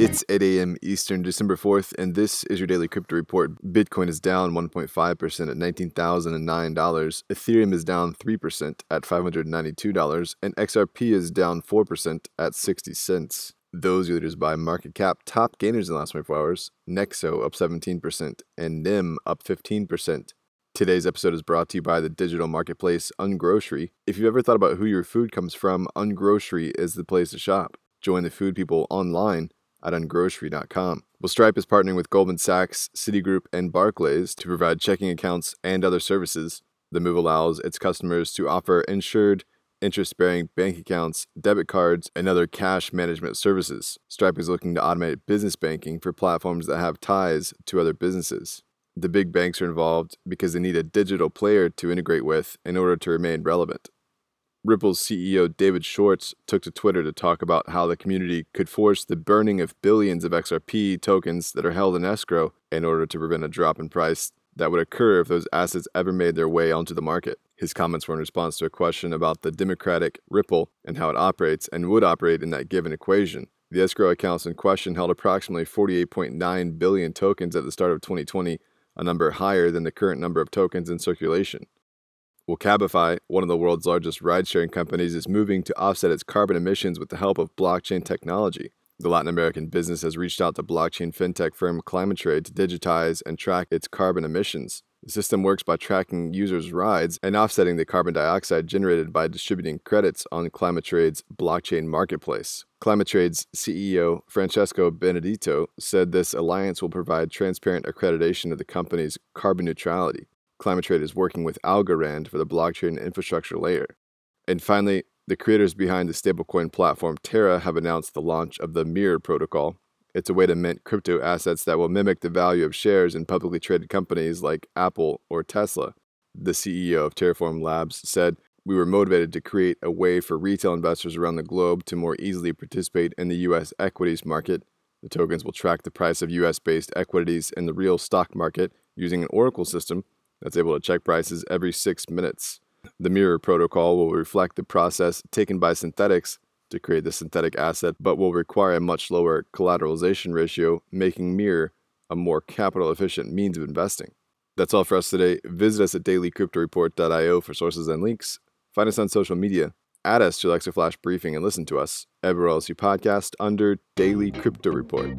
It's 8 a.m. Eastern, December 4th, and this is your daily crypto report. Bitcoin is down 1.5% at $19,009. Ethereum is down 3% at $592, and XRP is down 4% at 60 cents. Those leaders by market cap, top gainers in the last 24 hours Nexo up 17%, and NEM up 15%. Today's episode is brought to you by the digital marketplace Ungrocery. If you've ever thought about who your food comes from, Ungrocery is the place to shop. Join the food people online at ungrocery.com. Well, Stripe is partnering with Goldman Sachs, Citigroup, and Barclays to provide checking accounts and other services. The move allows its customers to offer insured, interest bearing bank accounts, debit cards, and other cash management services. Stripe is looking to automate business banking for platforms that have ties to other businesses. The big banks are involved because they need a digital player to integrate with in order to remain relevant. Ripple's CEO David Schwartz took to Twitter to talk about how the community could force the burning of billions of XRP tokens that are held in escrow in order to prevent a drop in price that would occur if those assets ever made their way onto the market. His comments were in response to a question about the democratic Ripple and how it operates and would operate in that given equation. The escrow accounts in question held approximately 48.9 billion tokens at the start of 2020, a number higher than the current number of tokens in circulation. Well, Cabify, one of the world's largest ride sharing companies, is moving to offset its carbon emissions with the help of blockchain technology. The Latin American business has reached out to blockchain fintech firm ClimateTrade to digitize and track its carbon emissions. The system works by tracking users' rides and offsetting the carbon dioxide generated by distributing credits on ClimateTrade's blockchain marketplace. ClimateTrade's CEO, Francisco Benedito, said this alliance will provide transparent accreditation of the company's carbon neutrality. ClimateTrade is working with Algorand for the blockchain infrastructure layer. And finally, the creators behind the stablecoin platform Terra have announced the launch of the Mirror protocol. It's a way to mint crypto assets that will mimic the value of shares in publicly traded companies like Apple or Tesla. The CEO of Terraform Labs said, We were motivated to create a way for retail investors around the globe to more easily participate in the U.S. equities market. The tokens will track the price of U.S. based equities in the real stock market using an Oracle system that's able to check prices every six minutes. The mirror protocol will reflect the process taken by Synthetix to create the synthetic asset, but will require a much lower collateralization ratio, making mirror a more capital efficient means of investing. That's all for us today. Visit us at dailycryptoreport.io for sources and links. Find us on social media. Add us to Alexa Flash Briefing and listen to us everywhere else you podcast under Daily Crypto Report.